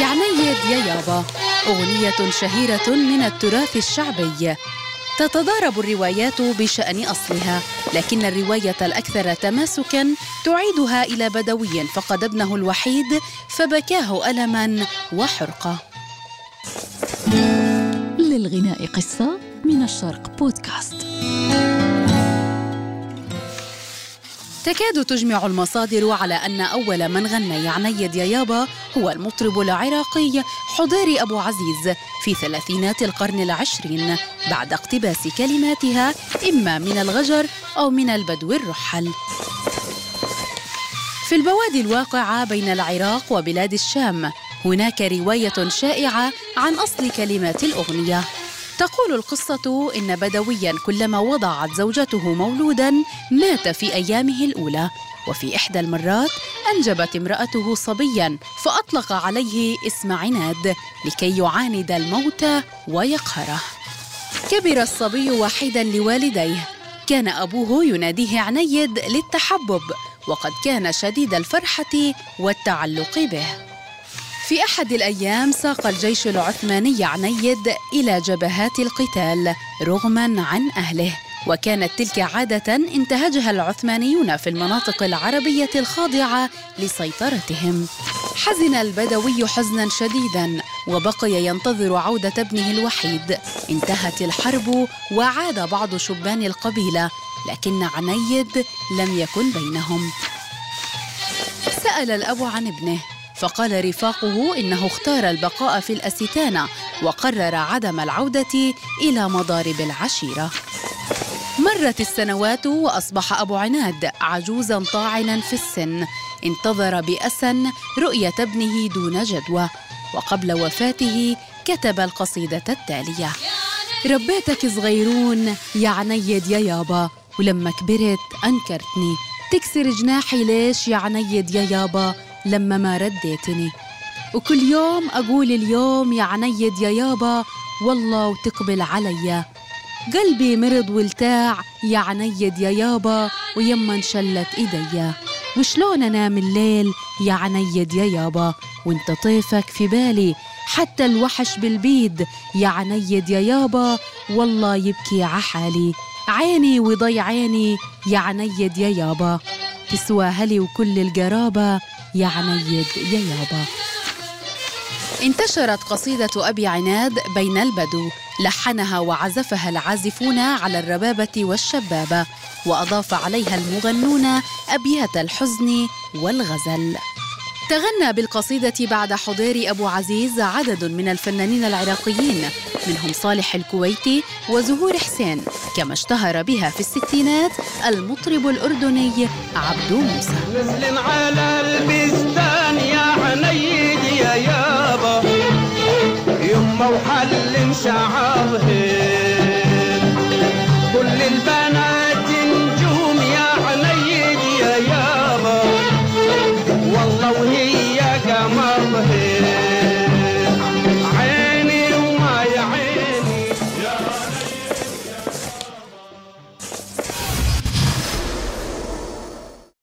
يا عنيد يا يابا. أغنية شهيرة من التراث الشعبي. تتضارب الروايات بشأن أصلها لكن الرواية الأكثر تماسكاً تعيدها إلى بدوي فقد ابنه الوحيد فبكاه ألماً وحرقة. للغناء قصة من الشرق بودكاست. تكاد تجمع المصادر على أن أول من غنى يعنيد يا يابا هو المطرب العراقي حضيري أبو عزيز في ثلاثينات القرن العشرين بعد اقتباس كلماتها إما من الغجر أو من البدو الرحل. في البوادي الواقعة بين العراق وبلاد الشام هناك رواية شائعة عن أصل كلمات الأغنية. تقول القصة إن بدويا كلما وضعت زوجته مولودا مات في أيامه الأولى وفي إحدى المرات أنجبت امرأته صبيا فأطلق عليه اسم عناد لكي يعاند الموت ويقهره. كبر الصبي وحيدا لوالديه. كان أبوه يناديه عنيد للتحبب وقد كان شديد الفرحة والتعلق به. في أحد الأيام ساق الجيش العثماني عنيد إلى جبهات القتال رغما عن أهله وكانت تلك عادة انتهجها العثمانيون في المناطق العربية الخاضعة لسيطرتهم. حزن البدوي حزنا شديدا وبقي ينتظر عودة ابنه الوحيد. انتهت الحرب وعاد بعض شبان القبيلة لكن عنيد لم يكن بينهم. سأل الأب عن ابنه فقال رفاقه إنه اختار البقاء في الأستانة وقرر عدم العودة إلى مضارب العشيرة. مرت السنوات وأصبح أبو عناد عجوزا طاعنا في السن انتظر باسى رؤية ابنه دون جدوى وقبل وفاته كتب القصيدة التالية. ربيتك صغيرون يا عنيد يا يابا ولما كبرت أنكرتني. تكسر جناحي ليش يا عنيد يا يابا؟ لما ما رديتني. وكل يوم أقول اليوم يا عنيد يا يابا والله وتقبل عليا قلبي مرض والتاع يا عنيد يا يابا ويما انشلت ايديا وشلون انام الليل يا عنيد يا يابا؟ وانت طيفك في بالي حتى الوحش بالبيد يا عنيد يا يابا والله يبكي عحالي عيني وضي عيني يا عنيد يا يابا. تسوى هلي وكل القرابة يا عنيد يا يابا. انتشرت قصيدة أبي عناد بين البدو لحنها وعزفها العازفون على الربابة والشبابة وأضاف عليها المغنون أبيات الحزن والغزل. تغنى بالقصيدة بعد حضير أبو عزيز عدد من الفنانين العراقيين منهم صالح الكويتي وزهور حسين كما اشتهر بها في الستينات المطرب الأردني عبدو موسى.